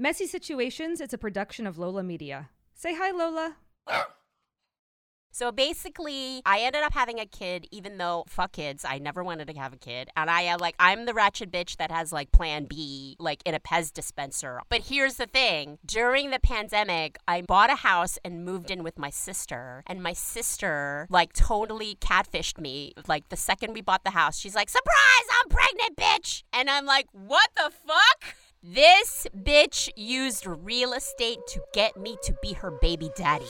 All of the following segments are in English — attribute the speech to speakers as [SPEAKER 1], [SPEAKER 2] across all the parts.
[SPEAKER 1] Messy Situations, it's a production of Lola Media. Say hi, Lola.
[SPEAKER 2] So basically, I ended up having a kid, even though fuck kids, I never wanted to have a kid, and I am like, I'm the ratchet bitch that has like Plan B, like in a Pez dispenser. But here's the thing: during the pandemic, I bought a house and moved in with my sister, and my sister like totally catfished me. Like the second we bought the house, she's like, "Surprise! I'm pregnant, bitch!" And I'm like, "What the fuck?" This bitch used real estate to get me to be her baby daddy.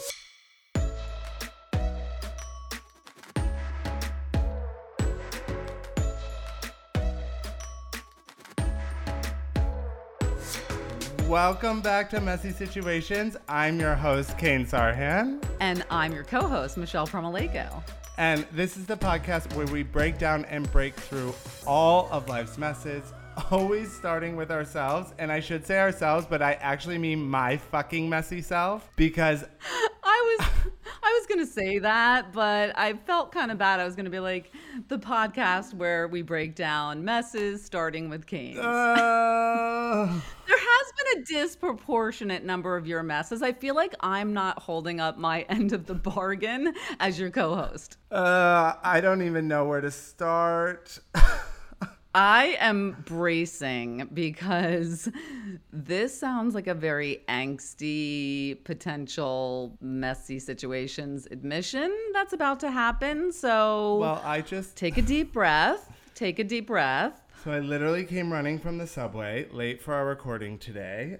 [SPEAKER 3] Welcome back to Messy Situations. I'm your host, Kane Sarhan.
[SPEAKER 4] And I'm your co host, Michelle Promulayko.
[SPEAKER 3] And this is the podcast where we break down and break through all of life's messes, always starting with ourselves. And I should say ourselves, but I actually mean my fucking messy self because
[SPEAKER 4] I was I was gonna say that, but I felt kind of bad. I was gonna be like the podcast where we break down messes, starting with Kane.
[SPEAKER 3] uh,
[SPEAKER 4] there has been a disproportionate number of your messes. I feel like I'm not holding up my end of the bargain as your co-host.
[SPEAKER 3] uh, I don't even know where to start.
[SPEAKER 4] I am bracing because this sounds like a very angsty, potential messy situations admission that's about to happen. So
[SPEAKER 3] well, I just
[SPEAKER 4] take a deep breath. Take a deep breath.
[SPEAKER 3] So I literally came running from the subway late for our recording today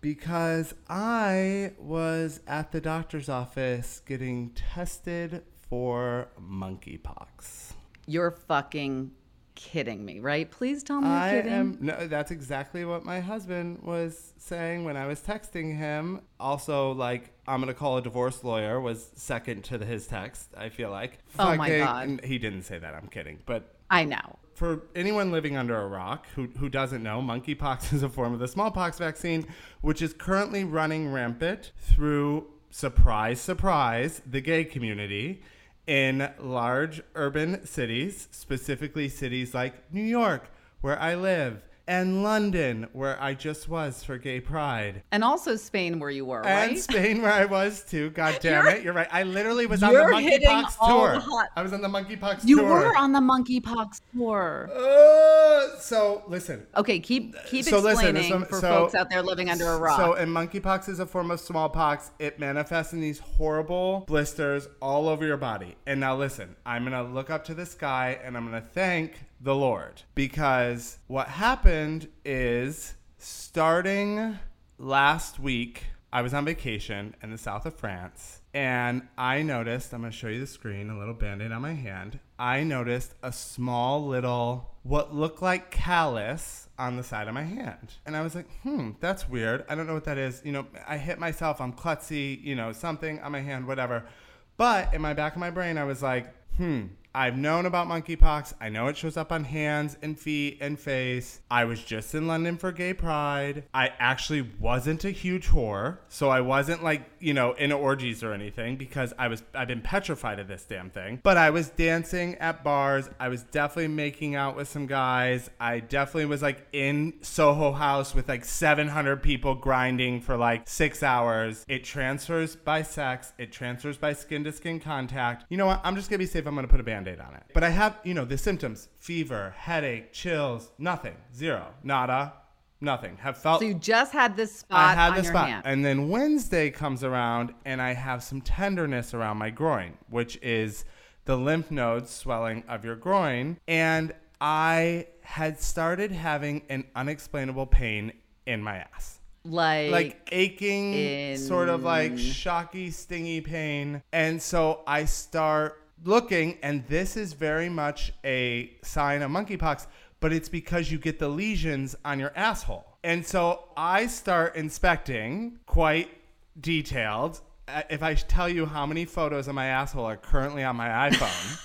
[SPEAKER 3] because I was at the doctor's office getting tested for monkeypox.
[SPEAKER 4] You're fucking kidding me, right? Please tell me you're
[SPEAKER 3] I
[SPEAKER 4] kidding.
[SPEAKER 3] am no that's exactly what my husband was saying when I was texting him. Also like I'm to call a divorce lawyer was second to his text, I feel like.
[SPEAKER 4] Oh my God.
[SPEAKER 3] He didn't say that, I'm kidding. But
[SPEAKER 4] I know.
[SPEAKER 3] for anyone living under a rock who, who doesn't know, monkeypox is a form of the smallpox vaccine, which is currently running rampant through, surprise, surprise, the gay community in large urban cities, specifically cities like New York, where I live, and London, where I just was for Gay Pride.
[SPEAKER 4] And also Spain where you were,
[SPEAKER 3] And
[SPEAKER 4] right?
[SPEAKER 3] Spain, where I was too. God damn
[SPEAKER 4] You're-
[SPEAKER 3] it. You're right. I literally was on the monkeypox tour.
[SPEAKER 4] the
[SPEAKER 3] I was on the monkeypox
[SPEAKER 4] You
[SPEAKER 3] tour.
[SPEAKER 4] You were on the monkeypox tour.
[SPEAKER 3] Uh, so listen.
[SPEAKER 4] Okay, keep keep
[SPEAKER 3] So listen,
[SPEAKER 4] explaining
[SPEAKER 3] one-
[SPEAKER 4] for
[SPEAKER 3] so-
[SPEAKER 4] folks out there living under a rock.
[SPEAKER 3] So, and monkeypox is a form of smallpox. It manifests in these horrible blisters all over your body. And now, listen, I'm gonna look up to the sky and I'm gonna thank the Lord because what happened is starting last week, I was on vacation in the south of France. And I noticed, I'm going to show you the screen, a little band aid on my hand. I noticed a small little, what looked like callus on the side of my hand. And I was like, hmm, that's weird. I don't know what that is. You know, I hit myself, I'm klutzy, you know, something on my hand, whatever. But in my back of my brain, I was like, hmm, I've known about monkeypox. I know it shows up on hands and feet and face. I was just in London for gay pride. I actually wasn't a huge whore. So I wasn't like, you know, in orgies or anything because I was I've been petrified of this damn thing. But I was dancing at bars. I was definitely making out with some guys. I definitely was like in Soho House with like 700 people grinding for like 6 hours. It transfers by sex. It transfers by skin to skin contact. You know what? I'm just going to be safe. I'm going to put a band aid on it. But I have, you know, the symptoms fever, headache, chills, nothing. Zero. Nada. Nothing. Have felt.
[SPEAKER 4] So you just had this spot
[SPEAKER 3] I had
[SPEAKER 4] on
[SPEAKER 3] the
[SPEAKER 4] your
[SPEAKER 3] spot.
[SPEAKER 4] hand.
[SPEAKER 3] And then Wednesday comes around and I have some tenderness around my groin, which is the lymph nodes swelling of your groin. And I had started having an unexplainable pain in my ass
[SPEAKER 4] like,
[SPEAKER 3] like aching,
[SPEAKER 4] in-
[SPEAKER 3] sort of like shocky, stingy pain. And so I start looking, and this is very much a sign of monkeypox, but it's because you get the lesions on your asshole. And so I start inspecting quite detailed. Uh, If I tell you how many photos of my asshole are currently on my iPhone,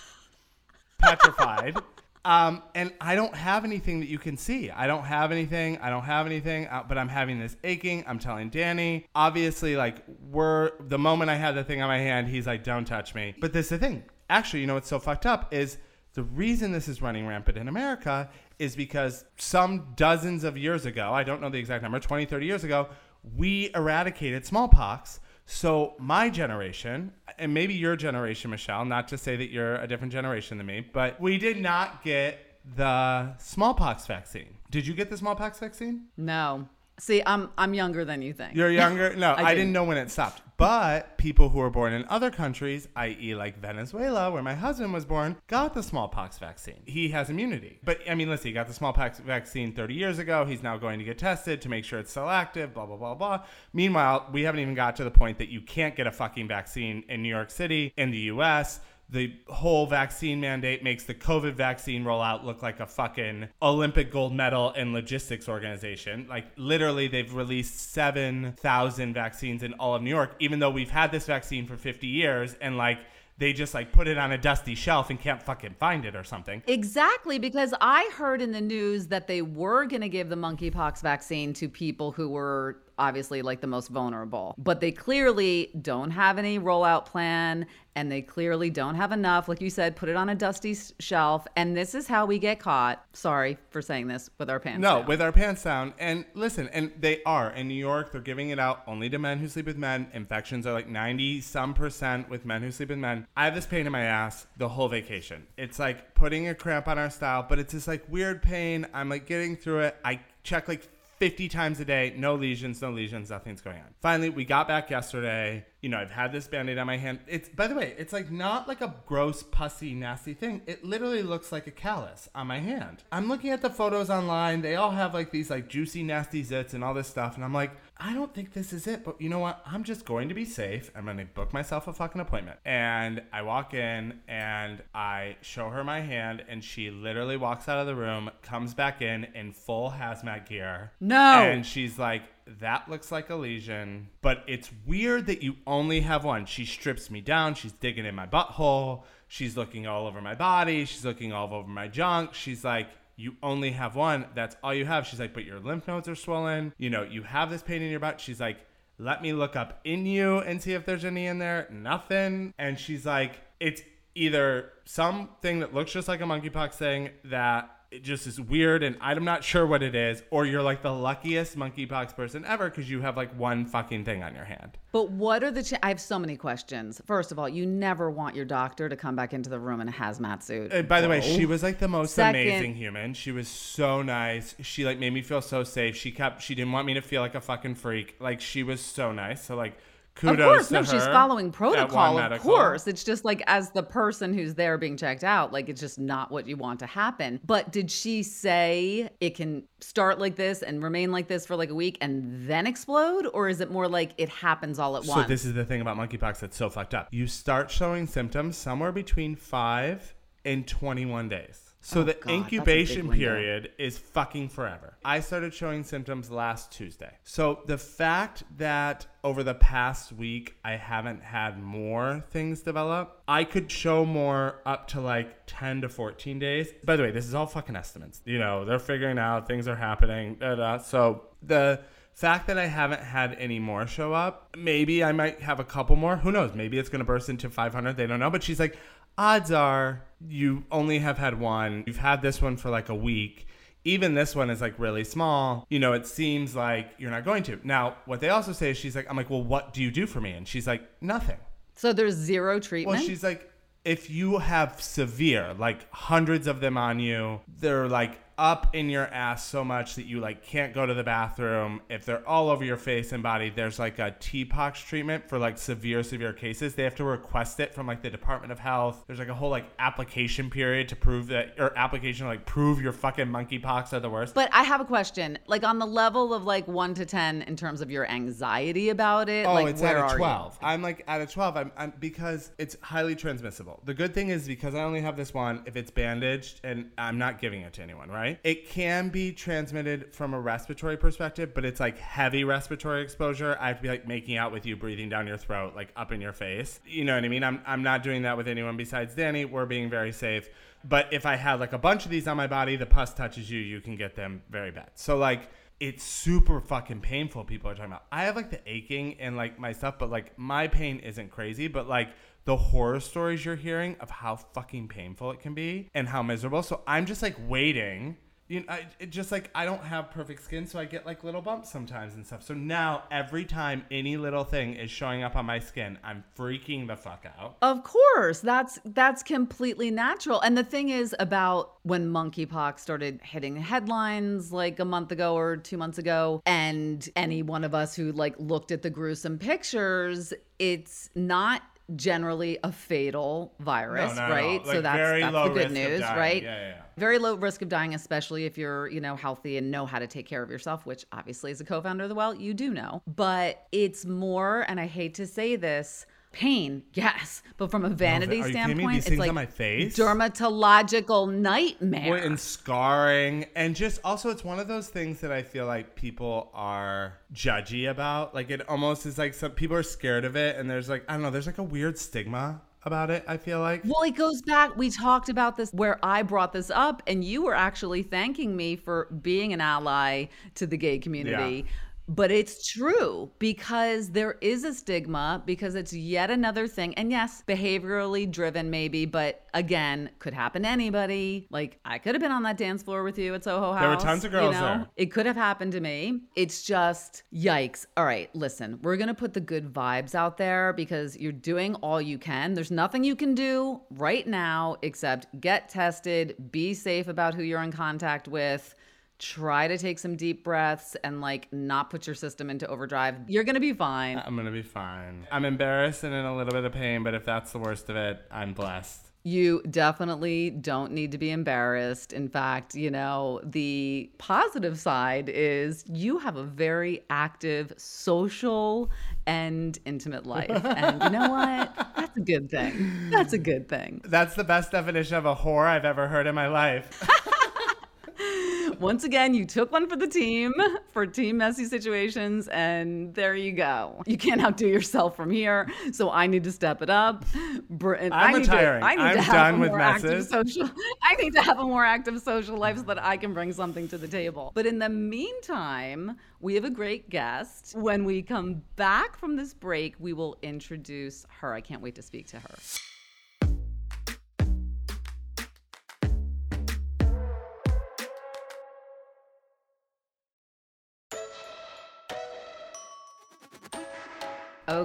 [SPEAKER 3] petrified. Um, and I don't have anything that you can see. I don't have anything. I don't have anything. Uh, but I'm having this aching. I'm telling Danny. Obviously, like we're the moment I had the thing on my hand, he's like, "Don't touch me." But this is the thing. Actually, you know what's so fucked up is the reason this is running rampant in America is because some dozens of years ago, I don't know the exact number, 20, 30 years ago, we eradicated smallpox. So my generation, and maybe your generation, Michelle, not to say that you're a different generation than me, but we did not get the smallpox vaccine. Did you get the smallpox vaccine?
[SPEAKER 4] No. See, I'm I'm younger than you think.
[SPEAKER 3] You're younger. No, I, didn't
[SPEAKER 4] didn't.
[SPEAKER 3] know when it stopped. But people who were born in other countries, i.e., like Venezuela, where my husband was born, got the smallpox vaccine. He has immunity. But I mean, listen, he got the smallpox vaccine 30 years ago. He's now going to get tested to make sure it's still active, blah, blah, blah, blah. Meanwhile, we haven't even got to the point that you can't get a fucking vaccine in New York City, in the US the whole vaccine mandate makes the COVID vaccine rollout look like a fucking Olympic gold medal and logistics organization. Like, literally, they've released 7,000 vaccines in all of New York, even though we've had this vaccine for 50 years and, like, they just like put it on a dusty shelf and can't fucking find it or something.
[SPEAKER 4] Exactly, because I heard in the news that they were going to give the monkeypox vaccine to people who were obviously like the most vulnerable. But they clearly don't have any rollout plan and they clearly don't have enough. Like you said, put it on a dusty shelf. And this is how we get caught. Sorry for saying this with our pants.
[SPEAKER 3] No,
[SPEAKER 4] down.
[SPEAKER 3] with our pants down. And listen, and they are in New York. They're giving it out only to men who sleep with men. Infections are like ninety some percent with men who sleep with men. I have this pain in my ass the whole vacation. It's like putting a cramp on our style, but it's this like weird pain. I'm like getting through it. I check like 50 times a day. No lesions, no lesions, nothing's going on. Finally, we got back yesterday. You know, I've had this band-aid on my hand. It's by the way, it's like not like a gross, pussy, nasty thing. It literally looks like a callus on my hand. I'm looking at the photos online. They all have like these like juicy, nasty zits and all this stuff. And I'm like, I don't think this is it, but you know what? I'm just going to be safe. I'm going to book myself a fucking appointment. And I walk in and I show her my hand, and she literally walks out of the room, comes back in in full hazmat gear.
[SPEAKER 4] No.
[SPEAKER 3] And she's like, that looks like a lesion, but it's weird that you only have one. She strips me down. She's digging in my butthole. She's looking all over my body. She's looking all over my junk. She's like, you only have one. That's all you have. She's like, but your lymph nodes are swollen. You know, you have this pain in your butt. She's like, let me look up in you and see if there's any in there. Nothing. And she's like, it's either something that looks just like a monkeypox thing that it just is weird and I'm not sure what it is, or you're like the luckiest monkeypox person ever because you have like one fucking thing on your hand.
[SPEAKER 4] But what are the? Ch- I have so many questions. First of all, you never want your doctor to come back into the room in a hazmat suit.
[SPEAKER 3] And by the way, she was like the most
[SPEAKER 4] Second-
[SPEAKER 3] amazing human. She was so nice. She like made me feel so safe. She kept she didn't want me to feel like a fucking freak. Like she was so nice. So like kudos
[SPEAKER 4] of course, no, she's following protocol. Of course, it's just like as the person who's there being checked out, like it's just not what you want to happen. But did she say it can start like this and remain like this for like a week and then explode, or is it more like it happens all at
[SPEAKER 3] So
[SPEAKER 4] once?
[SPEAKER 3] So this is the thing about monkeypox that's so fucked up. You start showing symptoms somewhere between five and 21 days. So
[SPEAKER 4] Oh,
[SPEAKER 3] the
[SPEAKER 4] God, that's a big
[SPEAKER 3] incubation period is fucking forever. I started showing symptoms last Tuesday. So the fact that over the past week I haven't had more things develop, I could show more up to like 10 to 14 days. By the way, this is all fucking estimates. You know, they're figuring out things are happening. Da, da. So the fact that I haven't had any more show up, maybe I might have a couple more. Who knows? Maybe it's going to burst into 500. They don't know. But she's like, odds are you only have had one. You've had this one for like a week. Even this one is like really small. You know, it seems like you're not going to. Now, what they also say is she's like, I'm like, well, what do you do for me? And she's like, nothing.
[SPEAKER 4] so there's zero treatment.
[SPEAKER 3] Well, she's like, if you have severe, like hundreds of them on you, they're like up in your ass so much that you like can't go to the bathroom. If they're all over your face and body, there's like a TPOXX treatment for like severe, severe cases. They have to request it from like the Department of Health. There's like a whole like application period to prove that, or application to like prove your fucking monkeypox are the worst.
[SPEAKER 4] But I have a question. Like on the level of like one to ten in terms of your anxiety about it.
[SPEAKER 3] Oh,
[SPEAKER 4] like
[SPEAKER 3] it's
[SPEAKER 4] where
[SPEAKER 3] at a 12. I'm like at a 12. I'm, I'm because it's highly transmissible. The good thing is because I only have this one, if it's bandaged and I'm not giving it to anyone, right? Right? It can be transmitted from a respiratory perspective, but it's like heavy respiratory exposure. I have to be like making out with you, breathing down your throat, like up in your face. You know what I mean? I'm, I'm not doing that with anyone besides Danny. We're being very safe. But if I had like a bunch of these on my body, the pus touches you, you can get them very bad. So, like, it's super fucking painful. People are talking about. I have like the aching and like my stuff, but like my pain isn't crazy. But like the horror stories you're hearing of how fucking painful it can be and how miserable. So I'm just like waiting. You know, I, it just like I don't have perfect skin, so I get like little bumps sometimes and stuff. So now every time any little thing is showing up on my skin, I'm freaking the fuck out.
[SPEAKER 4] Of course, that's that's completely natural. And the thing is about when monkeypox started hitting headlines like a month ago or 2 months ago and any one of us who like looked at the gruesome pictures, it's not generally a fatal virus,
[SPEAKER 3] No, no, no.
[SPEAKER 4] right? so that's, that's the good news, right?
[SPEAKER 3] Yeah, yeah, yeah.
[SPEAKER 4] Very low risk of dying, especially if you're, you know, healthy and know how to take care of yourself, which obviously as a co-founder of the Well, you do know. But it's more, and I hate to say this, pain, yes, but from a vanity
[SPEAKER 3] are you me?
[SPEAKER 4] standpoint,
[SPEAKER 3] These
[SPEAKER 4] it's like
[SPEAKER 3] on my face?
[SPEAKER 4] dermatological nightmare.
[SPEAKER 3] Well, and scarring, and just also, it's one of those things that I feel like people are judgy about. Like it almost is like some people are scared of it, and there's like I don't know, there's like a weird stigma about it. I feel like.
[SPEAKER 4] Well, it goes back. We talked about this where I brought this up, and you were actually thanking me for being an ally to the gay community.
[SPEAKER 3] Yeah.
[SPEAKER 4] But it's true because there is a stigma because it's yet another thing. And yes, behaviorally driven, maybe, but again, could happen to anybody. Like, I could have been on that dance floor with you at Soho House.
[SPEAKER 3] There were tons of girls
[SPEAKER 4] you know?
[SPEAKER 3] there.
[SPEAKER 4] It could have happened to me. It's just yikes. All right, listen, we're going to put the good vibes out there because you're doing all you can. There's nothing you can do right now except get tested, be safe about who you're in contact with. Try to take some deep breaths and like not put your system into overdrive. You're going to be fine.
[SPEAKER 3] I'm gonna be fine. I'm embarrassed and in a little bit of pain, but if that's the worst of it, I'm blessed.
[SPEAKER 4] You definitely don't need to be embarrassed. In fact, you know, the positive side is you have a very active social and intimate life. And you know what? That's a good thing. That's a good thing.
[SPEAKER 3] That's the best definition of a whore I've ever heard in my life.
[SPEAKER 4] Once again, you took one for the team for team messy situations, and there you go. You can't outdo yourself from here, so I need to step it up. Br-
[SPEAKER 3] I'm
[SPEAKER 4] I need
[SPEAKER 3] retiring.
[SPEAKER 4] To, I need
[SPEAKER 3] I'm
[SPEAKER 4] to have
[SPEAKER 3] done
[SPEAKER 4] a
[SPEAKER 3] with
[SPEAKER 4] more active
[SPEAKER 3] messes.
[SPEAKER 4] social. I need to have a more active social life so that I can bring something to the table. But in the meantime, we have a great guest. When we come back from this break, we will introduce her. I can't wait to speak to her.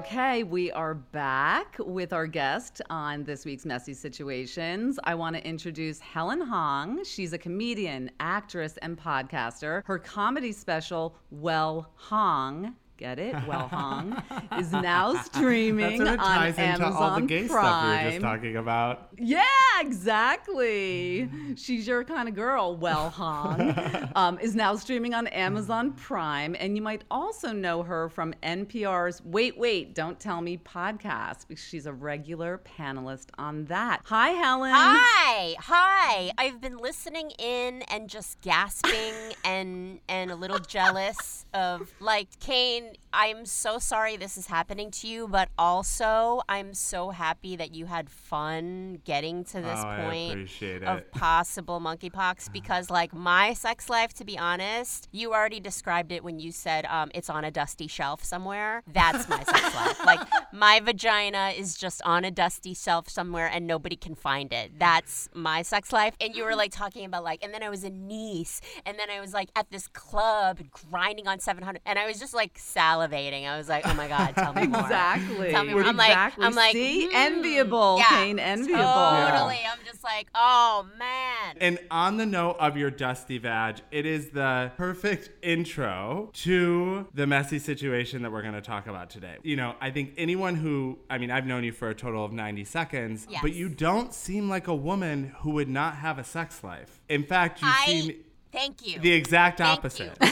[SPEAKER 4] Okay, we are back with our guest on this week's Messy Situations. I want to introduce Helen Hong. She's a comedian, actress, and podcaster. Her comedy special, Well Hong, get it? Well Hong, is now streaming
[SPEAKER 3] That's what it
[SPEAKER 4] on
[SPEAKER 3] ties into
[SPEAKER 4] Amazon
[SPEAKER 3] all the gay
[SPEAKER 4] Prime.
[SPEAKER 3] stuff we were just talking about.
[SPEAKER 4] Yeah, exactly. She's your kind of girl. Well, Hong um, is now streaming on Amazon Prime, and you might also know her from NPR's "Wait, Wait, Don't Tell Me" podcast because she's a regular panelist on that. Hi, Helen.
[SPEAKER 2] Hi, hi. I've been listening in and just gasping and and a little jealous of like Kane. I'm so sorry this is happening to you, but also I'm so happy that you had fun getting to this
[SPEAKER 3] Oh,
[SPEAKER 2] point of
[SPEAKER 3] it.
[SPEAKER 2] possible monkeypox because like my sex life, to be honest, you already described it when you said um, it's on a dusty shelf somewhere. That's my sex life. Like my vagina is just on a dusty shelf somewhere and nobody can find it. That's my sex life. And you were like talking about like, and then I was in Nice, and then I was like at this club grinding on 700, and I was just like salivating. I was like, oh my god, tell me more.
[SPEAKER 4] Exactly.
[SPEAKER 2] Tell me more. I'm like. I'm like,
[SPEAKER 4] See,
[SPEAKER 2] hmm,
[SPEAKER 4] enviable,
[SPEAKER 2] yeah,
[SPEAKER 4] Kane, enviable.
[SPEAKER 2] Totally. I'm just like, oh man.
[SPEAKER 3] And on the note of your dusty vag, it is the perfect intro to the messy situation that we're going to talk about today. You know, I think anyone who, I mean, I've known you for a total of 90 seconds,
[SPEAKER 2] Yes.
[SPEAKER 3] but you don't seem like a woman who would not have a sex life. In fact, you
[SPEAKER 2] I
[SPEAKER 3] seem
[SPEAKER 2] thank you.
[SPEAKER 3] the exact opposite.
[SPEAKER 2] you.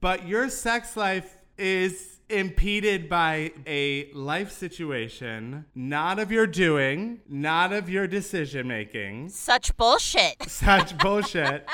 [SPEAKER 3] but your sex life is impeded by a life situation, not of your doing, not of your decision making
[SPEAKER 2] Such bullshit.
[SPEAKER 3] such bullshit.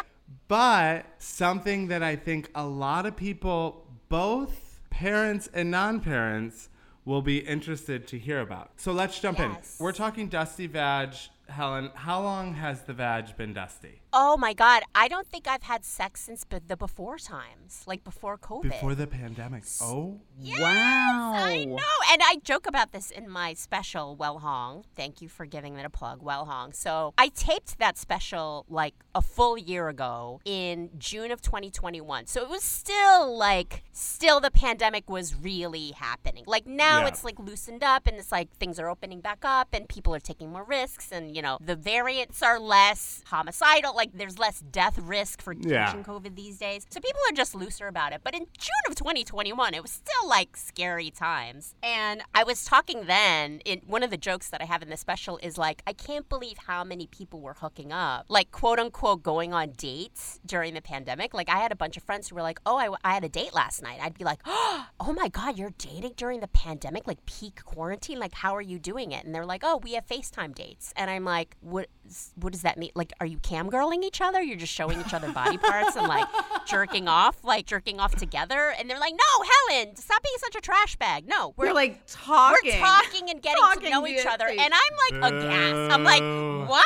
[SPEAKER 3] But something that I think a lot of people, both parents and non parents, will be interested to hear about. So let's jump
[SPEAKER 2] Yes.
[SPEAKER 3] in. We're talking dusty vag. Helen, how long has the vag been dusty?
[SPEAKER 2] Oh my god, I don't think I've had sex since be- the before times, like before COVID.
[SPEAKER 3] Before the pandemic. Oh,
[SPEAKER 2] Yes,
[SPEAKER 4] Wow.
[SPEAKER 2] I know. And I joke about this in my special, Well Hong. Thank you for giving it a plug, Well Hong. So I taped that special like a full year ago in June of 2021. So it was still like, still the pandemic was really happening. Like now
[SPEAKER 3] Yeah.
[SPEAKER 2] it's like loosened up and it's like things are opening back up and people are taking more risks and, you know, the variants are less homicidal. Like there's less death risk for
[SPEAKER 3] Yeah.
[SPEAKER 2] catching COVID these days. So people are just looser about it. But in June of 2021, it was still like scary times. And I was talking then, in one of the jokes that I have in the special is like, I can't believe how many people were hooking up, like quote unquote going on dates during the pandemic. Like I had a bunch of friends who were like, oh, I, I had a date last night. I'd be like, oh my God, you're dating during the pandemic, like peak quarantine? Like, how are you doing it? And they're like, oh, we have FaceTime dates. And I'm like, what, what does that mean? Like, are you cam girling each other? You're just showing each other body parts and like jerking off, like jerking off together. And they're like, no, Helen, stop being such a trash bag. No,
[SPEAKER 4] We're
[SPEAKER 2] we're
[SPEAKER 4] like talking.
[SPEAKER 2] we're talking and getting to know each other.
[SPEAKER 4] face.
[SPEAKER 2] And I'm like aghast. I'm like, what?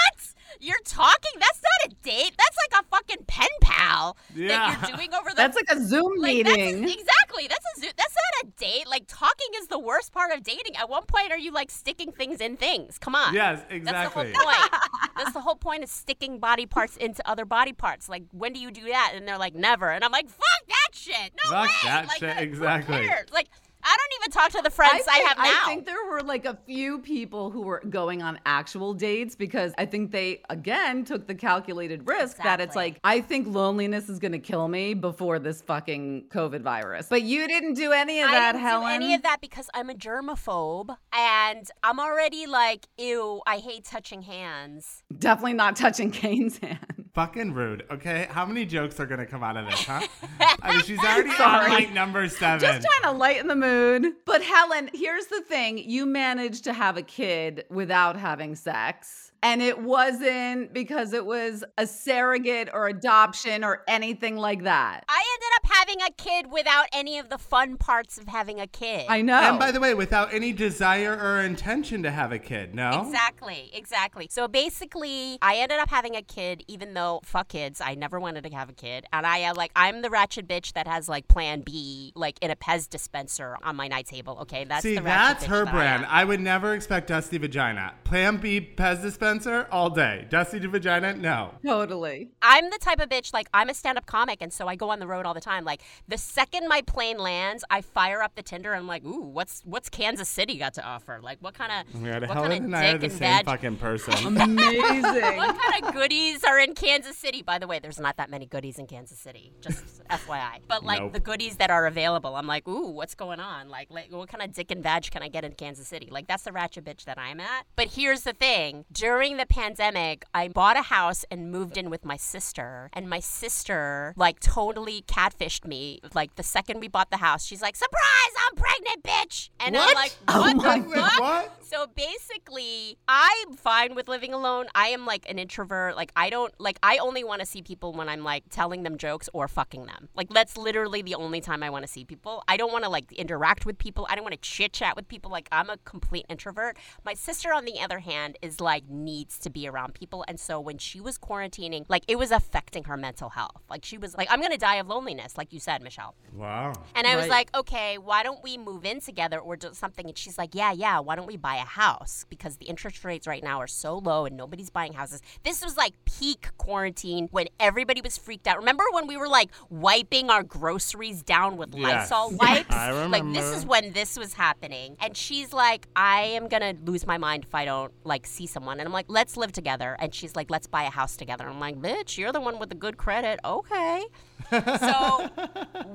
[SPEAKER 2] You're talking? That's not a date. That's like a fucking pen pal
[SPEAKER 3] Yeah.
[SPEAKER 2] that you're doing over the
[SPEAKER 4] That's like a Zoom
[SPEAKER 2] like, that's-
[SPEAKER 4] meeting.
[SPEAKER 2] exactly. That's a Zoom. That's not a date. Like talking is the worst part of dating. At one point, are you like sticking things in things? Come on.
[SPEAKER 3] yes, exactly.
[SPEAKER 2] That's the
[SPEAKER 3] exactly.
[SPEAKER 2] whole point. That's the whole point of sticking body parts into other body parts. Like, when do you do that? And they're like, never. And I'm like, fuck that shit. No
[SPEAKER 3] Fuck
[SPEAKER 2] way.
[SPEAKER 3] that
[SPEAKER 2] like,
[SPEAKER 3] shit,
[SPEAKER 2] who
[SPEAKER 3] exactly.
[SPEAKER 2] cares? Like, I don't even talk to the friends I,
[SPEAKER 4] think,
[SPEAKER 2] have now.
[SPEAKER 4] I think there were like a few people who were going on actual dates because I think they again took the calculated risk that it's like I think loneliness is going to kill me before this fucking COVID virus. But you didn't do any of
[SPEAKER 2] I
[SPEAKER 4] that,
[SPEAKER 2] didn't
[SPEAKER 4] Helen.
[SPEAKER 2] do any of that because I'm a germaphobe and I'm already like, ew, I hate touching hands.
[SPEAKER 4] Definitely not touching Kane's hand.
[SPEAKER 3] Fucking rude. Okay, how many jokes are gonna come out of this, huh? I mean, she's already on like number seven.
[SPEAKER 4] Just trying to lighten the mood. But Helen, here's the thing you managed to have a kid without having sex. And it wasn't because it was a surrogate or adoption or anything like that.
[SPEAKER 2] I ended up having a kid without any of the fun parts of having a kid.
[SPEAKER 4] I know.
[SPEAKER 3] And by the way, without any desire or intention to have a kid, no?
[SPEAKER 2] Exactly, exactly. So basically, I ended up having a kid, even though fuck kids, I never wanted to have a kid, and I uh, like I'm the ratchet bitch that has like Plan B, like in a Pez dispenser on my night table. Okay, that's
[SPEAKER 3] See,
[SPEAKER 2] the ratchet
[SPEAKER 3] that's
[SPEAKER 2] bitch
[SPEAKER 3] her
[SPEAKER 2] that
[SPEAKER 3] brand.
[SPEAKER 2] I
[SPEAKER 3] I, would never expect Dusty Vagina. Plan B Pez dispenser all day. Dusty to Vagina, no.
[SPEAKER 4] Totally.
[SPEAKER 2] I'm the type of bitch like I'm a stand-up comic, and so I go on the road all the time. Like the second my plane lands, I fire up the Tinder. and I'm like, ooh, what's what's Kansas City got to offer? Like, what kind of
[SPEAKER 3] Yeah,
[SPEAKER 2] what
[SPEAKER 3] Helen
[SPEAKER 2] kind of
[SPEAKER 3] and I are
[SPEAKER 2] dick
[SPEAKER 3] the
[SPEAKER 2] and
[SPEAKER 3] same
[SPEAKER 2] vag
[SPEAKER 3] fucking person.
[SPEAKER 4] Amazing.
[SPEAKER 2] what kind of goodies are in Kansas City? By the way, there's not that many goodies in Kansas City, just FYI. But like
[SPEAKER 3] Nope.
[SPEAKER 2] the goodies that are available, I'm like, ooh, what's going on? Like, like, what kind of dick and vag can I get in Kansas City? Like, that's the ratchet bitch that I'm at. But here's the thing: during the pandemic, I bought a house and moved in with my sister, and my sister like totally catfished me. Like the second we bought the house, she's like, "Surprise! I'm pregnant, bitch!" And I'm like,
[SPEAKER 4] Oh
[SPEAKER 2] "What
[SPEAKER 4] my
[SPEAKER 2] the fuck?"
[SPEAKER 3] What?
[SPEAKER 2] So basically, I'm fine with living alone. I am like an introvert. Like I don't like I only want to see people when I'm like telling them jokes or fucking them. Like that's literally the only time I want to see people. I don't want to like interact with people. I don't want to chit chat with people. Like I'm a complete introvert. My sister on the other hand is like needs to be around people and so when she was quarantining, like it was affecting her mental health. Like she was like I'm going to die of loneliness like you said, Michelle.
[SPEAKER 3] Wow.
[SPEAKER 2] And I was like, okay, why don't we move in together or do something? And she's like, yeah, yeah, why don't we buy a house? Because the interest rates right now are so low and nobody's buying houses. This was like peak quarantine when everybody was freaked out. Remember when we were like wiping our groceries down with
[SPEAKER 3] Yes.
[SPEAKER 2] Lysol wipes?
[SPEAKER 3] I
[SPEAKER 2] Like this is when this was happening. And she's like, I am gonna lose my mind if I don't like see someone. And I'm like, let's live together. And she's like, let's buy a house together. I'm like, bitch, you're the one with the good credit. Okay. So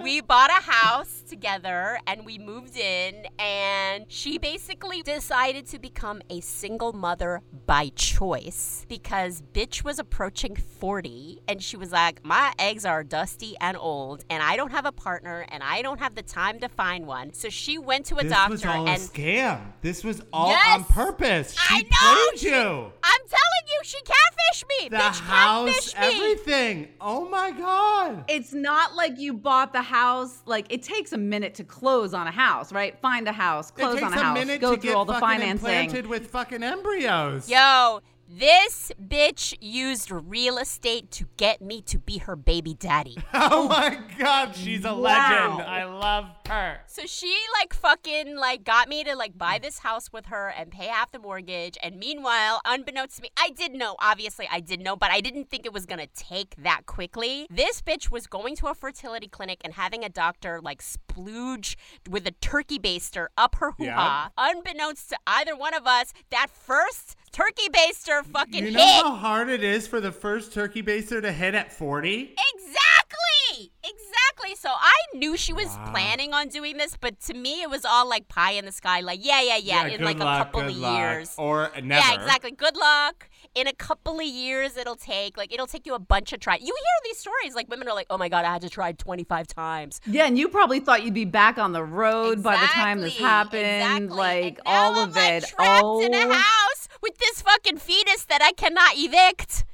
[SPEAKER 2] we bought a house together and we moved in and she basically decided to become a single mother by choice because bitch was approaching 40 and she was like my eggs are dusty and old and I don't have a partner and I don't have the time to find one so she went to a
[SPEAKER 3] This
[SPEAKER 2] doctor This
[SPEAKER 3] was all a scam. This was all
[SPEAKER 2] Yes!
[SPEAKER 3] on purpose. She
[SPEAKER 2] I know!
[SPEAKER 3] played you.
[SPEAKER 2] I'm telling you, she catfished catfish me.
[SPEAKER 3] The
[SPEAKER 2] bitch
[SPEAKER 3] house,
[SPEAKER 2] catfish me.
[SPEAKER 3] everything. Oh my god.
[SPEAKER 4] It's not like you bought the house. Like it takes a minute to close on a house, right? Find a house, close on a house, go
[SPEAKER 3] to
[SPEAKER 4] through
[SPEAKER 3] get
[SPEAKER 4] all the
[SPEAKER 3] fucking
[SPEAKER 4] financing.
[SPEAKER 3] implanted with fucking embryos.
[SPEAKER 2] Yo, this bitch used real estate to get me to be her baby daddy.
[SPEAKER 3] Oh my god, she's a
[SPEAKER 4] Wow.
[SPEAKER 3] legend. I love her.
[SPEAKER 2] So she like fucking like got me to like buy this house with her and pay half the mortgage. And meanwhile, unbeknownst to me, I did know. Obviously, I did know, but I didn't think it was gonna take that quickly. This bitch was going to a fertility clinic and having a doctor like splooge with a turkey baster up her hoo ha. Unbeknownst to either one of us, that first turkey baster fucking
[SPEAKER 3] You know
[SPEAKER 2] hit.
[SPEAKER 3] how hard it is for the first turkey baster to hit at 40?
[SPEAKER 2] Exactly. Exactly. So I knew she was planning on doing this, but to me it was all like pie in the sky. Like, yeah, yeah, yeah. in like
[SPEAKER 3] luck,
[SPEAKER 2] a couple
[SPEAKER 3] good
[SPEAKER 2] of
[SPEAKER 3] luck.
[SPEAKER 2] years.
[SPEAKER 3] Or never.
[SPEAKER 2] Yeah, exactly. Good luck. In a couple of years, it'll take like it'll take you a bunch of tries. You hear these stories like women are like, "Oh my god, I had to try 25 times."
[SPEAKER 4] Yeah, and you probably thought you'd be back on the road by the time this happened.
[SPEAKER 2] exactly.
[SPEAKER 4] Like
[SPEAKER 2] And now
[SPEAKER 4] all
[SPEAKER 2] I'm,
[SPEAKER 4] of
[SPEAKER 2] like,
[SPEAKER 4] it.
[SPEAKER 2] trapped
[SPEAKER 4] oh,
[SPEAKER 2] in a oh, house with this fucking fetus that I cannot evict.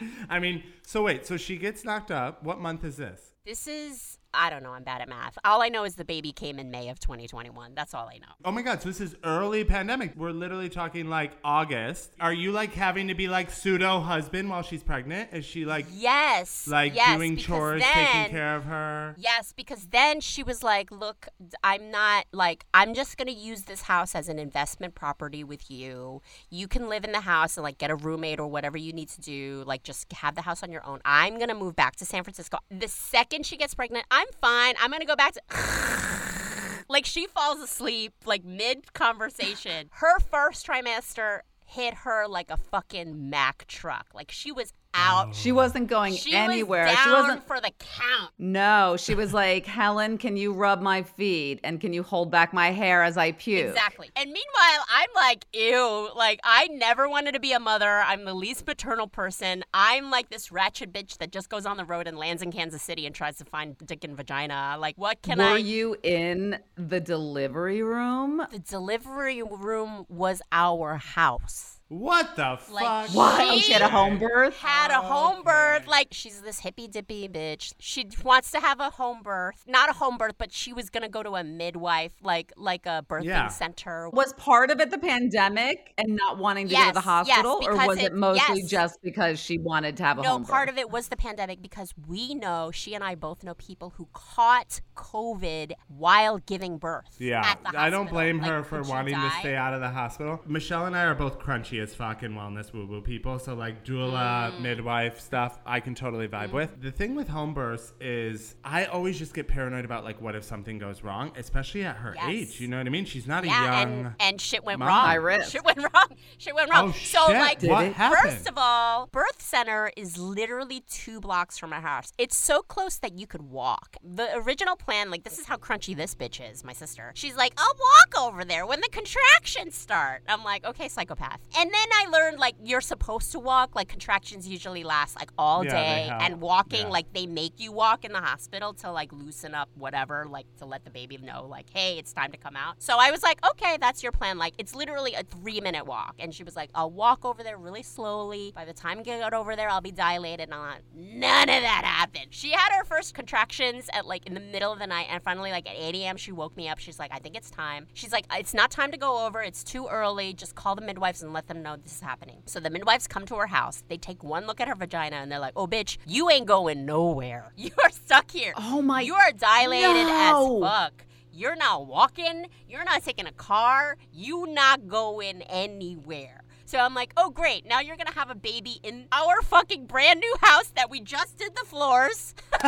[SPEAKER 3] I mean, so wait, so she gets knocked up. What month is this?
[SPEAKER 2] This is I don't know. I'm bad at math. All I know is the baby came in May of 2021. That's all I know.
[SPEAKER 3] Oh my god, so this is early pandemic. We're literally talking like August. Are you like having to be like pseudo husband while she's pregnant? Is she like
[SPEAKER 2] Yes.
[SPEAKER 3] like
[SPEAKER 2] yes,
[SPEAKER 3] doing chores,
[SPEAKER 2] then,
[SPEAKER 3] taking care of her?
[SPEAKER 2] Yes, because then she was like, "Look, I'm not like I'm just going to use this house as an investment property with you. You can live in the house and like get a roommate or whatever you need to do, like just have the house on your own. I'm going to move back to San Francisco. The second she gets pregnant, I'm fine. I'm to go back to like she falls asleep like mid conversation. Her first trimester hit her like a fucking Mack truck. Like she was out.
[SPEAKER 4] she oh. wasn't going
[SPEAKER 2] She
[SPEAKER 4] anywhere.
[SPEAKER 2] was down
[SPEAKER 4] she wasn't.
[SPEAKER 2] for the count.
[SPEAKER 4] No, she was like, Helen, can you rub my feet and can you hold back my hair as I puke?
[SPEAKER 2] Exactly. And meanwhile, I'm like, ew. Like, I never wanted to be a mother. I'm the least maternal person. I'm like this ratchet bitch that just goes on the road and lands in Kansas City and tries to find dick and vagina. Like, what can
[SPEAKER 4] Were
[SPEAKER 2] I?
[SPEAKER 4] Were you in the delivery room?
[SPEAKER 2] the delivery room was our house.
[SPEAKER 3] What the
[SPEAKER 2] Like,
[SPEAKER 3] fuck?
[SPEAKER 4] What? Oh,
[SPEAKER 2] She
[SPEAKER 4] she had a home birth?
[SPEAKER 2] Had a home oh, birth. Like, she's this hippy dippy bitch. She wants to have a home birth. Not a home birth, but she was going to go to a midwife, like like a birthing
[SPEAKER 3] Yeah.
[SPEAKER 2] center.
[SPEAKER 4] Was part of it the pandemic and not wanting to go to
[SPEAKER 2] Yes,
[SPEAKER 4] the
[SPEAKER 2] yes,
[SPEAKER 4] hospital? or was it,
[SPEAKER 2] it-
[SPEAKER 4] mostly
[SPEAKER 2] yes.
[SPEAKER 4] just because she wanted to have a
[SPEAKER 2] No,
[SPEAKER 4] home
[SPEAKER 2] part of it was the pandemic because we know, she and I both know people who caught COVID while giving birth.
[SPEAKER 3] Yeah,
[SPEAKER 2] at the
[SPEAKER 3] I don't blame
[SPEAKER 2] Like,
[SPEAKER 3] her for
[SPEAKER 2] could you
[SPEAKER 3] wanting to stay out of the hospital. Michelle and I are both crunchy as fuck in wellness woo woo people, so like doula,
[SPEAKER 2] Mm.
[SPEAKER 3] midwife stuff, I can totally vibe with. The thing with home births is I always just get paranoid about like what if something goes wrong, especially at her
[SPEAKER 2] Yes.
[SPEAKER 3] age. You know what I mean? She's not a young.
[SPEAKER 2] and, and shit went
[SPEAKER 3] mom.
[SPEAKER 2] wrong.
[SPEAKER 4] High risk.
[SPEAKER 2] Shit went wrong. Shit went wrong.
[SPEAKER 3] Oh,
[SPEAKER 2] so
[SPEAKER 3] shit.
[SPEAKER 2] like,
[SPEAKER 3] What it? happened?
[SPEAKER 2] first of all, birth center is literally two blocks from our house. It's so close that you could walk. The original plan, like, this is how crunchy this bitch is. My sister. She's like, I'll walk over there when the contractions start. I'm like, okay, psychopath. And then I learned like you're supposed to walk. Like contractions usually last like all
[SPEAKER 3] Yeah,
[SPEAKER 2] day, and walking
[SPEAKER 3] Yeah.
[SPEAKER 2] like they make you walk in the hospital to like loosen up whatever, like to let the baby know, like, hey, it's time to come out. So I was like, okay, that's your plan. Like, it's literally a three minute walk. And she was like, I'll walk over there really slowly. By the time I get over there, I'll be dilated. And I'm like, none of that happened. She had her first contractions at like in the middle of the night. And finally, like at 8 a.m., she woke me up. She's like, I think it's time. She's like, it's not time to go over. It's too early. Just call the midwives and let them know this is happening. So the midwives come to her house. They take one look at her vagina and they're like, oh, bitch, you ain't going nowhere. You are stuck here.
[SPEAKER 4] Oh my-
[SPEAKER 2] You are dilated
[SPEAKER 4] No.
[SPEAKER 2] as fuck. You're not walking. You're not taking a car. You not going anywhere. So I'm like, oh great, now you're gonna have a baby in our fucking brand new house that we just did the floors.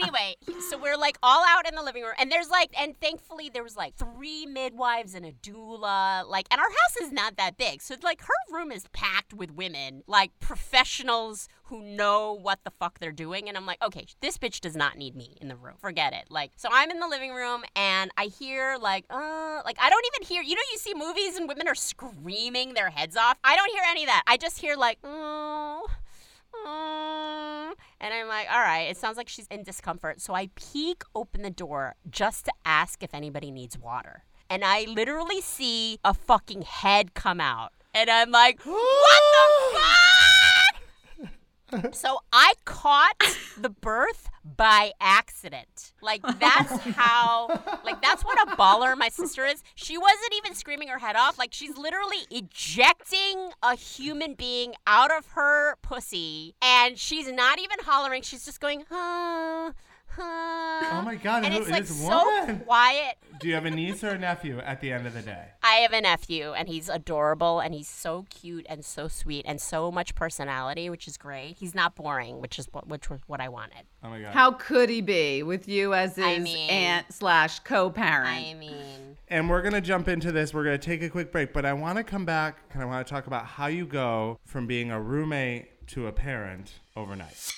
[SPEAKER 2] anyway, so we're like all out in the living room, and there's like, and thankfully there was like three midwives and a doula, like, and our house is not that big, so like her room is packed with women, like professionals who know what the fuck they're doing, and I'm like, okay, this bitch does not need me in the room, forget it. Like, so I'm in the living room, and I hear like, uh, like I don't even hear, you know, you see movies and women are screaming their heads off. I don't hear any of that. I just hear like, oh. And I'm like, all right, it sounds like she's in discomfort. So I peek open the door just to ask if anybody needs water. and I literally see a fucking head come out. And I'm like, what the fuck? So I caught the birth by accident. Like that's how like that's what a baller my sister is. She wasn't even screaming her head off. Like she's literally ejecting a human being out of her pussy and she's not even hollering. She's just going, huh.
[SPEAKER 3] Oh my god,
[SPEAKER 2] and
[SPEAKER 3] who-
[SPEAKER 2] it's
[SPEAKER 3] it
[SPEAKER 2] like
[SPEAKER 3] is
[SPEAKER 2] so
[SPEAKER 3] woman.
[SPEAKER 2] quiet.
[SPEAKER 3] Do you have a niece or a nephew at the end of the day?
[SPEAKER 2] I have a nephew, and he's adorable, and he's so cute and so sweet, and so much personality, which is great. He's not boring, which is what, which was what I wanted.
[SPEAKER 3] Oh my god.
[SPEAKER 4] How could he be with you as his
[SPEAKER 2] I mean-
[SPEAKER 4] aunt slash co-parent?
[SPEAKER 2] I mean,
[SPEAKER 3] And we're going to jump into this. We're going to take a quick break, but I want to come back and I want to talk about how you go from being a roommate to a parent overnight.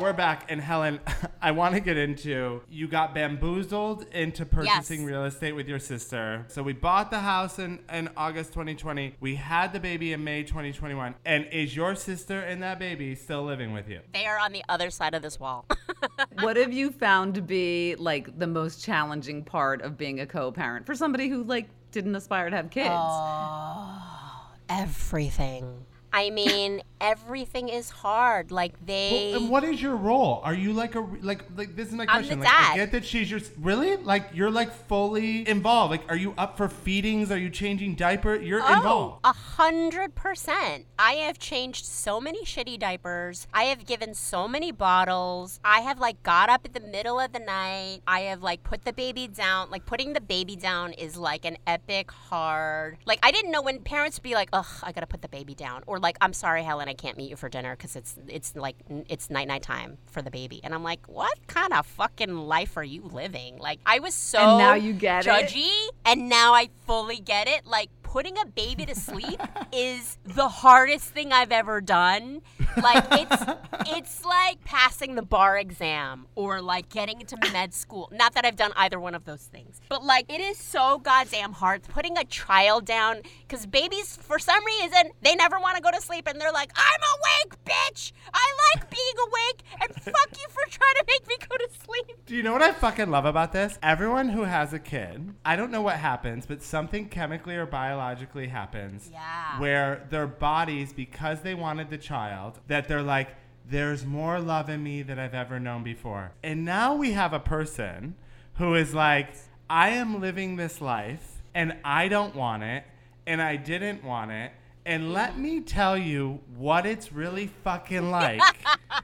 [SPEAKER 3] We're back, and Helen, I want to get into you got bamboozled into purchasing
[SPEAKER 2] Yes.
[SPEAKER 3] real estate with your sister. So we bought the house in, in August 2020. We had the baby in May 2021. And is your sister and that baby still living with you?
[SPEAKER 2] they are on the other side of this wall.
[SPEAKER 4] what have you found to be like the most challenging part of being a co-parent for somebody who like didn't aspire to have kids?
[SPEAKER 2] Oh. Everything. I mean, everything is hard. Like they.
[SPEAKER 3] Well, and what is your role? Are you like a like like this is my
[SPEAKER 2] I'm
[SPEAKER 3] question.
[SPEAKER 2] the
[SPEAKER 3] like, I get that she's your really like you're like fully involved. Like, are you up for feedings? Are you changing diaper? You're
[SPEAKER 2] Oh,
[SPEAKER 3] involved.
[SPEAKER 2] a hundred percent. I have changed so many shitty diapers. I have given so many bottles. I have like got up in the middle of the night. I have like put the baby down. Like putting the baby down is like an epic hard. Like I didn't know when parents would be like, "Ugh, I gotta put the baby down," or like, "I'm sorry, Helen, I can't meet you for dinner because it's it's like it's night night time for the baby." And I'm like, "What kind of fucking life are you living?" Like I was so
[SPEAKER 4] And now you get it?
[SPEAKER 2] judgy, and now I fully get it. Like putting a baby to sleep is the hardest thing I've ever done. Like it's it's like passing the bar exam or like getting into med school. Not that I've done either one of those things. But like it is so goddamn hard putting a child down cuz babies for some reason they never want to go to sleep and they're like, "I'm awake, bitch. I like being awake and fuck you for trying to make me go to sleep."
[SPEAKER 3] Do you know what I fucking love about this? Everyone who has a kid, I don't know what happens, but something chemically or biologically happens.
[SPEAKER 2] Yeah.
[SPEAKER 3] Where their bodies, because they wanted the child, that they're like, there's more love in me than I've ever known before. And now we have a person who is like, I am living this life and I don't want it and I didn't want it. And let me tell you what it's really fucking like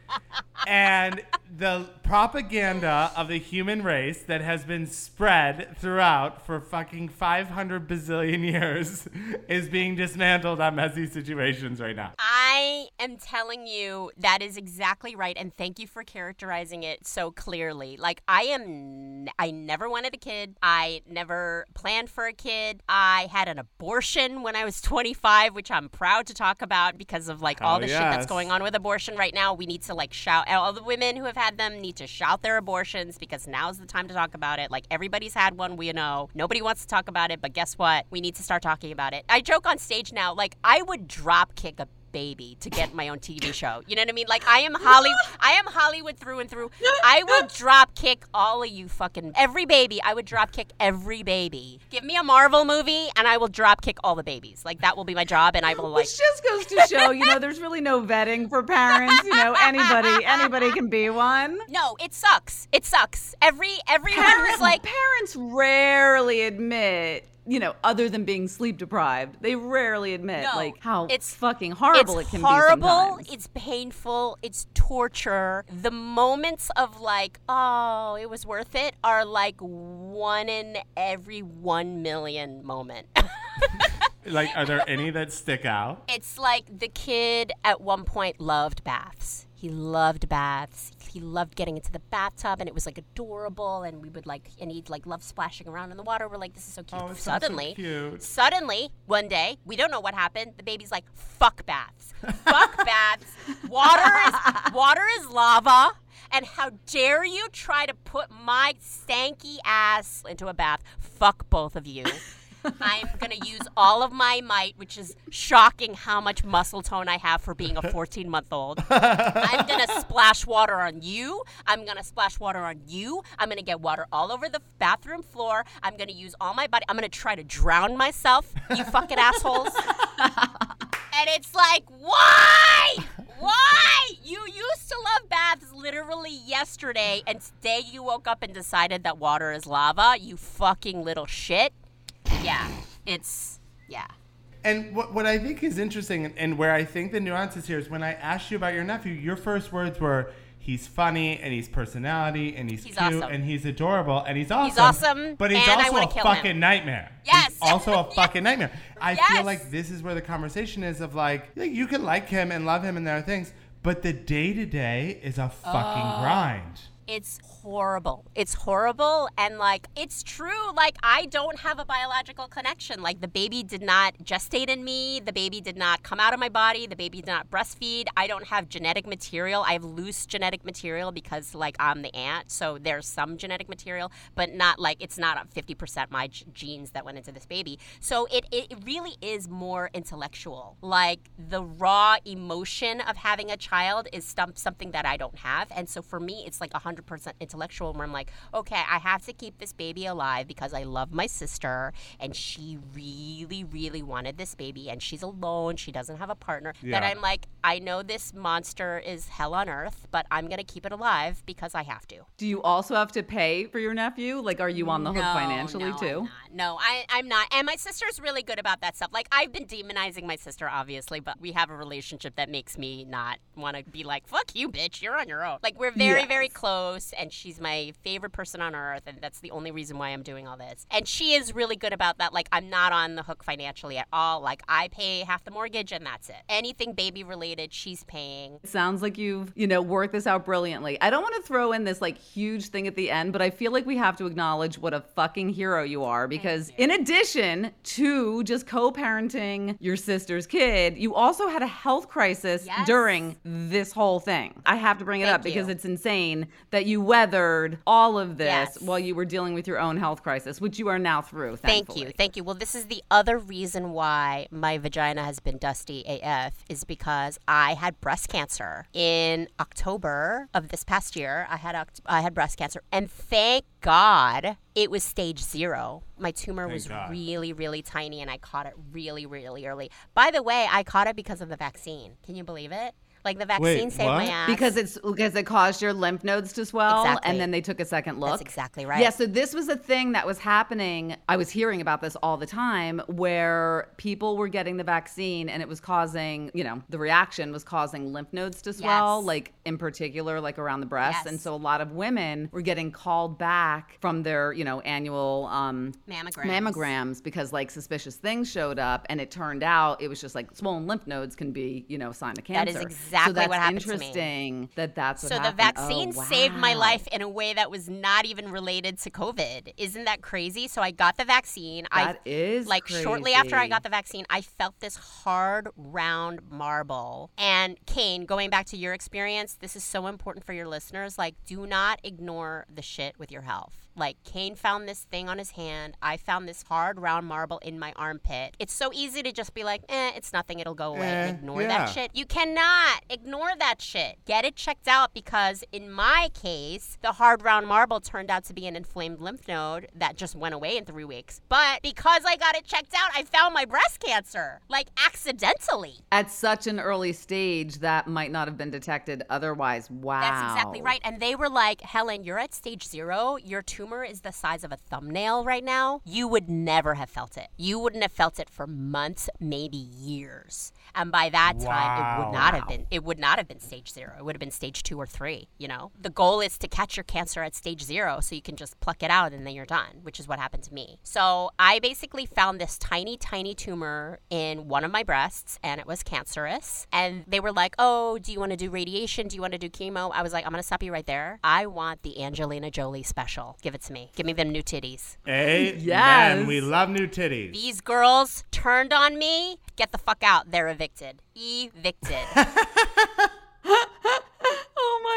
[SPEAKER 3] and the propaganda of the human race that has been spread throughout for fucking 500 bazillion years is being dismantled on messy situations right now.
[SPEAKER 2] I am telling you that is exactly right, and thank you for characterizing it so clearly. Like I am, I never wanted a kid. I never planned for a kid. I had an abortion when I was 25, which I'm proud to talk about because of like all
[SPEAKER 3] Oh,
[SPEAKER 2] the shit that's going on with abortion right now. We need to like shout. Out all the women who have had them need to shout their abortions because now's the time to talk about it. Like everybody's had one, we know. Nobody wants to talk about it, but guess what? We need to start talking about it. I joke on stage now, like I would drop kick a baby to get my own TV show. You know what I mean? Like I am Hollywood. I am Hollywood through and through. I will drop kick all of you fucking every baby. I would drop kick every baby. Give me a Marvel movie and I will drop kick all the babies. Like that will be my job, and I will like.
[SPEAKER 4] Which just goes to show, you know, there's really no vetting for parents. You know, anybody anybody can be one.
[SPEAKER 2] No, it sucks. It sucks. Every everyone
[SPEAKER 4] Parents,
[SPEAKER 2] who's like,
[SPEAKER 4] parents rarely admit, you know, other than being sleep deprived, they rarely admit
[SPEAKER 2] No,
[SPEAKER 4] like how
[SPEAKER 2] it's-
[SPEAKER 4] fucking horrible
[SPEAKER 2] it's
[SPEAKER 4] it can
[SPEAKER 2] horrible.
[SPEAKER 4] be sometimes.
[SPEAKER 2] It's painful. It's torture. The moments of like, oh, it was worth it, are like one in every one million moment.
[SPEAKER 3] Like, are there any that stick out?
[SPEAKER 2] it's like the kid at one point loved baths. He loved baths. He loved getting into the bathtub, and it was like adorable. And we would like, and he'd like love splashing around in the water. We're like, this is so cute.
[SPEAKER 3] Oh, sounds so
[SPEAKER 2] Suddenly,
[SPEAKER 3] cute.
[SPEAKER 2] suddenly, one day, we don't know what happened. The baby's like, fuck baths. Fuck baths. Water is water is lava. And how dare you try to put my stanky ass into a bath? Fuck both of you. I'm gonna use all of my might, which is shocking how much muscle tone I have for being a 14 month old. I'm gonna splash water on you. I'm gonna splash water on you. I'm gonna get water all over the bathroom floor. I'm gonna use all my body. I'm gonna try to drown myself, you fucking assholes. and it's like, why? Why? You used to love baths literally yesterday, and today you woke up and decided that water is lava, you fucking little shit. Yeah, it's, yeah.
[SPEAKER 3] And what, what I think is interesting and, where I think the nuance is here is when I asked you about your nephew, your first words were, he's funny and he's personality and he's,
[SPEAKER 2] He's
[SPEAKER 3] cute
[SPEAKER 2] awesome.
[SPEAKER 3] and he's adorable and he's awesome.
[SPEAKER 2] He's awesome,
[SPEAKER 3] But he's also a
[SPEAKER 2] kill him.
[SPEAKER 3] fucking nightmare.
[SPEAKER 2] Yes.
[SPEAKER 3] He's also a fucking nightmare. I feel like this is where the conversation is of like, like, you can like him and love him and there are things, but the day to day is a fucking oh. grind.
[SPEAKER 2] It's horrible. It's horrible. And like, it's true. Like, I don't have a biological connection. Like, the baby did not gestate in me. The baby did not come out of my body. The baby did not breastfeed. I don't have genetic material. I have loose genetic material because, like, I'm the aunt. So there's some genetic material, but not like it's not 50% my g- genes that went into this baby. So it, it really is more intellectual. Like, the raw emotion of having a child is something that I don't have. And so for me, it's like 100% intellectual where I'm like, okay, I have to keep this baby alive because I love my sister and she really, really wanted this baby and she's alone. She doesn't have a partner. That I'm like, I know this monster is hell on earth, but I'm going to keep it alive because I have to.
[SPEAKER 4] Do you also have to pay for your nephew? Like, are you on the hook
[SPEAKER 2] No,
[SPEAKER 4] financially
[SPEAKER 2] no,
[SPEAKER 4] too?
[SPEAKER 2] No, I, I'm not. And my sister's really good about that stuff. Like, I've been demonizing my sister, obviously, but we have a relationship that makes me not want to be like, fuck you, bitch, you're on your own. Like, we're very, very close, and she's my favorite person on earth, and that's the only reason why I'm doing all this. And she is really good about that. Like, I'm not on the hook financially at all. Like, I pay half the mortgage, and that's it. Anything baby related, she's paying.
[SPEAKER 4] Sounds like you've, you know, worked this out brilliantly. I don't want to throw in this like huge thing at the end, but I feel like we have to acknowledge what a fucking hero you are because in addition to just co-parenting your sister's kid, you also had a health crisis
[SPEAKER 2] Yes.
[SPEAKER 4] during this whole thing. I have to bring it
[SPEAKER 2] Thank
[SPEAKER 4] up because
[SPEAKER 2] you.
[SPEAKER 4] it's insane that you weathered all of this
[SPEAKER 2] Yes.
[SPEAKER 4] while you were dealing with your own health crisis, which you are now through.
[SPEAKER 2] Thank you. Thank you. Well, this is the other reason why my vagina has been dusty AF is because I had breast cancer in October of this past year. I had I had breast cancer and thank God it was stage 0. My tumor
[SPEAKER 3] Thank
[SPEAKER 2] was
[SPEAKER 3] God.
[SPEAKER 2] really really tiny and I caught it really really early. By the way, I caught it because of the vaccine. Can you believe it? Like the vaccine saved my ass.
[SPEAKER 4] Because it's because it caused your lymph nodes to swell,
[SPEAKER 2] Exactly.
[SPEAKER 4] and then they took a second look.
[SPEAKER 2] That's exactly right.
[SPEAKER 4] Yeah, so this was a thing that was happening. I was hearing about this all the time, where people were getting the vaccine, and it was causing, you know, the reaction was causing lymph nodes to swell,
[SPEAKER 2] Yes.
[SPEAKER 4] like in particular, like around the breast,
[SPEAKER 2] Yes.
[SPEAKER 4] and so a lot of women were getting called back from their, you know, annual um,
[SPEAKER 2] Mammograms.
[SPEAKER 4] mammograms because like suspicious things showed up, and it turned out it was just like swollen lymph nodes can be, you know, a sign of cancer.
[SPEAKER 2] is exactly
[SPEAKER 4] so that's
[SPEAKER 2] what happened to me.
[SPEAKER 4] interesting that that's what
[SPEAKER 2] So the vaccine
[SPEAKER 4] Oh,
[SPEAKER 2] saved my life in a way that was not even related to COVID. Isn't that crazy? So I got the vaccine.
[SPEAKER 4] That
[SPEAKER 2] I
[SPEAKER 4] is
[SPEAKER 2] like shortly after I got the vaccine, I felt this hard round marble. And Kane, going back to your experience, this is so important for your listeners. Like, do not ignore the shit with your health. Like Kane found this thing on his hand. I found this hard round marble in my armpit. It's so easy to just be like, eh, it's nothing, it'll go away
[SPEAKER 3] Eh,
[SPEAKER 2] ignore
[SPEAKER 3] yeah.
[SPEAKER 2] that shit. You cannot ignore that shit. Get it checked out because in my case, the hard round marble turned out to be an inflamed lymph node that just went away in three weeks. But because I got it checked out, I found my breast cancer. Like accidentally.
[SPEAKER 4] at such an early stage that might not have been detected otherwise. Wow.
[SPEAKER 2] That's exactly right. And they were like, Helen, you're at stage zero. Your tumor is the size of a thumbnail right now. You would never have felt it. You wouldn't have felt it for months, maybe years. And by that time, it would
[SPEAKER 3] Wow.
[SPEAKER 2] not have been. It would not have been stage zero. It would have been stage two or three. You know, the goal is to catch your cancer at stage zero, so you can just pluck it out and then you're done. Which is what happened to me. So I basically found this tiny, tiny tumor in one of my breasts, and it was cancerous. And they were like, "Oh, do you want to do radiation? Do you want to do chemo?" I was like, "I'm gonna stop you right there. I want the Angelina Jolie special. Give it to me. Give me them new titties."
[SPEAKER 3] Amen.
[SPEAKER 4] Yes.
[SPEAKER 3] We love new titties.
[SPEAKER 2] These girls turned on me. Get the fuck out. They're evicted. Evicted.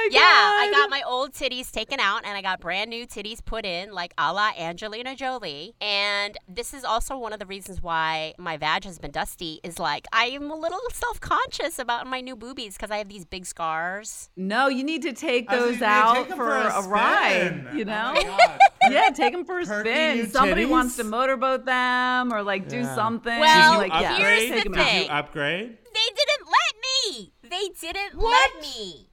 [SPEAKER 4] Oh my
[SPEAKER 2] Yeah, I got my old titties taken out and I got brand new titties put in, like a la Angelina Jolie. And this is also one of the reasons why my vag has been dusty. Is like I am a little self conscious about my new boobies because I have these big scars.
[SPEAKER 4] No, you need to take those
[SPEAKER 3] like,
[SPEAKER 4] out
[SPEAKER 3] take 'em
[SPEAKER 4] for,
[SPEAKER 3] a
[SPEAKER 4] a, ride. You
[SPEAKER 3] Oh
[SPEAKER 4] know?
[SPEAKER 3] my God.
[SPEAKER 4] yeah, take them for a
[SPEAKER 3] Perky
[SPEAKER 4] spin. Somebody
[SPEAKER 3] titties?
[SPEAKER 4] wants to motorboat them or like do
[SPEAKER 3] Yeah.
[SPEAKER 4] something.
[SPEAKER 2] Well,
[SPEAKER 4] like, yeah,
[SPEAKER 2] here's
[SPEAKER 4] take
[SPEAKER 2] the
[SPEAKER 4] 'em out.
[SPEAKER 2] thing.
[SPEAKER 3] Did you upgrade?
[SPEAKER 2] They didn't let me. They didn't
[SPEAKER 3] What?
[SPEAKER 2] let me.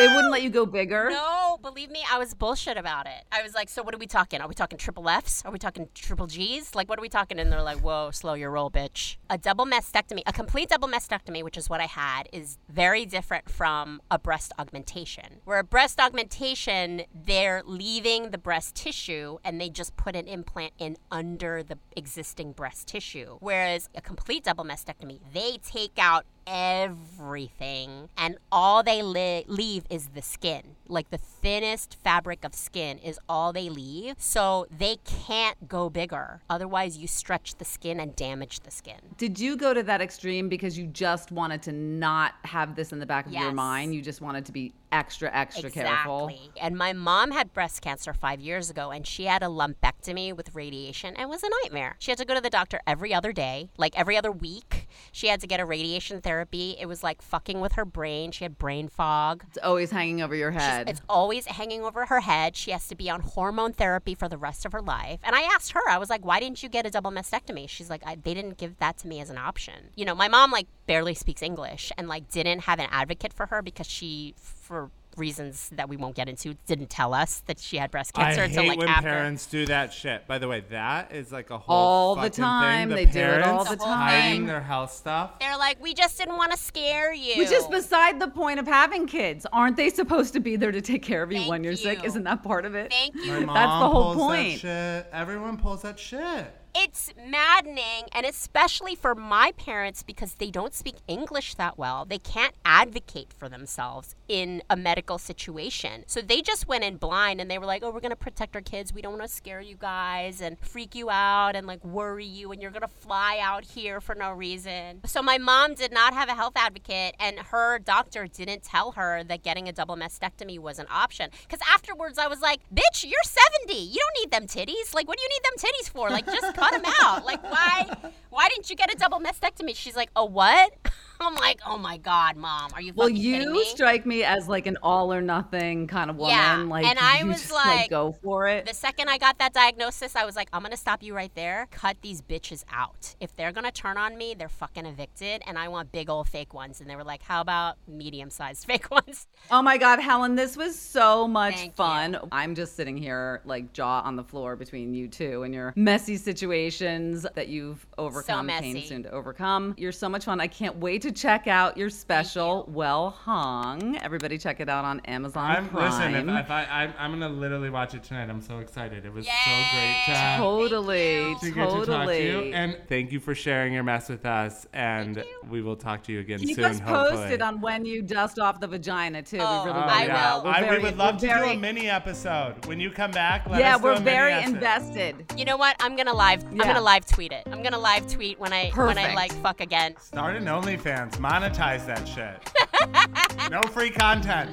[SPEAKER 4] They wouldn't let you go bigger.
[SPEAKER 2] No, believe me, I was bullshit about it. I was like, so what are we talking? Are we talking triple Fs? Are we talking triple Gs? Like, what are we talking? And they're like, whoa, slow your roll, bitch. A double mastectomy, a complete double mastectomy, which is what I had, is very different from a breast augmentation. Where a breast augmentation, they're leaving the breast tissue and they just put an implant in under the existing breast tissue. Whereas a complete double mastectomy, they take out everything and all they li- leave is the skin like the thinnest fabric of skin is all they leave so they can't go bigger otherwise you stretch the skin and damage the skin
[SPEAKER 4] Did you go to that extreme because you just wanted to not have this in the back of your mind? You just wanted to be extra, extra careful.
[SPEAKER 2] Exactly. And my mom had breast cancer five years ago, and she had a lumpectomy with radiation, and it was a nightmare. She had to go to the doctor every other day, like every other week. She had to get a radiation therapy. It was like fucking with her brain. She had brain fog.
[SPEAKER 4] It's always hanging over your
[SPEAKER 2] She's- It's always hanging over her head. She has to be on hormone therapy for the rest of her life. And I asked her, I was like, why didn't you get a double mastectomy? She's like, they didn't give that to me as an option. You know, my mom like barely speaks English and like didn't have an advocate for her because she, for reasons that we won't get into, didn't tell us that she had breast cancer
[SPEAKER 3] I
[SPEAKER 2] until
[SPEAKER 3] hate
[SPEAKER 2] like
[SPEAKER 3] when
[SPEAKER 2] after.
[SPEAKER 3] parents do that shit. By the way, that is like a whole
[SPEAKER 4] All the
[SPEAKER 3] fucking thing.
[SPEAKER 4] time.
[SPEAKER 3] The
[SPEAKER 4] They do it all
[SPEAKER 3] parents
[SPEAKER 4] the
[SPEAKER 3] Hiding
[SPEAKER 2] time.
[SPEAKER 3] their health stuff.
[SPEAKER 2] They're like, we just didn't want to scare you.
[SPEAKER 4] Which is beside the point of having kids. Aren't they supposed to be there to take care of you
[SPEAKER 2] Thank
[SPEAKER 4] when you're sick? Isn't that part of it?
[SPEAKER 2] Thank you.
[SPEAKER 3] My mom
[SPEAKER 4] That's the whole
[SPEAKER 3] pulls
[SPEAKER 4] point.
[SPEAKER 3] That shit. Everyone pulls that shit.
[SPEAKER 2] It's maddening, and especially for my parents because they don't speak English that well. They can't advocate for themselves in a medical situation. So they just went in blind and they were like, oh, we're going to protect our kids. We don't want to scare you guys and freak you out and like worry you, and you're going to fly out here for no reason. So my mom did not have a health advocate, and her doctor didn't tell her that getting a double mastectomy was an option. Because afterwards, I was like, bitch, you're 70. You don't need them titties. Like, what do you need them titties for? Like, just cut them out. Like, why? Why didn't you get a double mastectomy? She's like, a what? I'm like, oh my god, mom, are you
[SPEAKER 4] Well, you
[SPEAKER 2] me?
[SPEAKER 4] strike me as like an all or nothing kind of woman.
[SPEAKER 2] Yeah,
[SPEAKER 4] Like,
[SPEAKER 2] and I
[SPEAKER 4] you
[SPEAKER 2] was
[SPEAKER 4] just,
[SPEAKER 2] like-
[SPEAKER 4] go for it.
[SPEAKER 2] The second I got that diagnosis, I was like, I'm gonna stop you right there. Cut these bitches out. If they're gonna turn on me, they're fucking evicted, and I want big old fake ones. And they were like, How about medium sized fake ones?
[SPEAKER 4] Oh my God, Helen, this was so much
[SPEAKER 2] Thank
[SPEAKER 4] fun. I'm just sitting here, like, jaw on the floor between you two and your messy situations that you've overcome, came
[SPEAKER 2] messy.
[SPEAKER 4] soon to overcome. You're so much fun. I can't wait to check out your special, Well Hung. Everybody, check it out on Amazon
[SPEAKER 3] I'm
[SPEAKER 4] Prime.
[SPEAKER 3] listen. If, if I, I'm, I'm gonna literally watch it tonight. I'm so excited. It was so great to,
[SPEAKER 2] Yay!
[SPEAKER 4] totally,
[SPEAKER 3] to get to talk to you.
[SPEAKER 4] totally.
[SPEAKER 3] And thank you for sharing your mess with us. And we will talk to you again
[SPEAKER 4] Keep
[SPEAKER 3] soon.
[SPEAKER 4] us
[SPEAKER 3] hopefully.
[SPEAKER 4] posted on when you dust off the vagina too.
[SPEAKER 2] Oh,
[SPEAKER 4] we really
[SPEAKER 3] Oh,
[SPEAKER 4] want
[SPEAKER 2] I
[SPEAKER 3] yeah.
[SPEAKER 2] will.
[SPEAKER 4] We're
[SPEAKER 3] I,
[SPEAKER 4] very-
[SPEAKER 3] we would love
[SPEAKER 4] we're
[SPEAKER 3] to
[SPEAKER 4] very-
[SPEAKER 3] do a mini episode when you come back. Let
[SPEAKER 4] yeah,
[SPEAKER 3] us
[SPEAKER 4] we're
[SPEAKER 3] a mini
[SPEAKER 4] very
[SPEAKER 3] episode.
[SPEAKER 4] invested.
[SPEAKER 2] You know what? I'm gonna live. I'm gonna live tweet it. I'm gonna live tweet when I when I like fuck again.
[SPEAKER 3] Start an OnlyFans. Monetize that shit. no free content.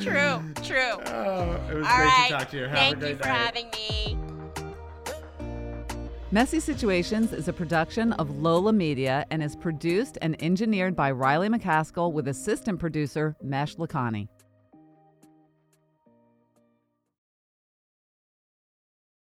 [SPEAKER 2] True, true.
[SPEAKER 3] Oh, it was
[SPEAKER 2] All
[SPEAKER 3] great
[SPEAKER 2] right.
[SPEAKER 3] to talk to you. Have
[SPEAKER 2] Thank
[SPEAKER 3] a great
[SPEAKER 2] you for
[SPEAKER 3] night.
[SPEAKER 2] having me.
[SPEAKER 4] Messy Situations is a production of Lola Media and is produced and engineered by Riley McCaskill with assistant producer Mesh Lakani.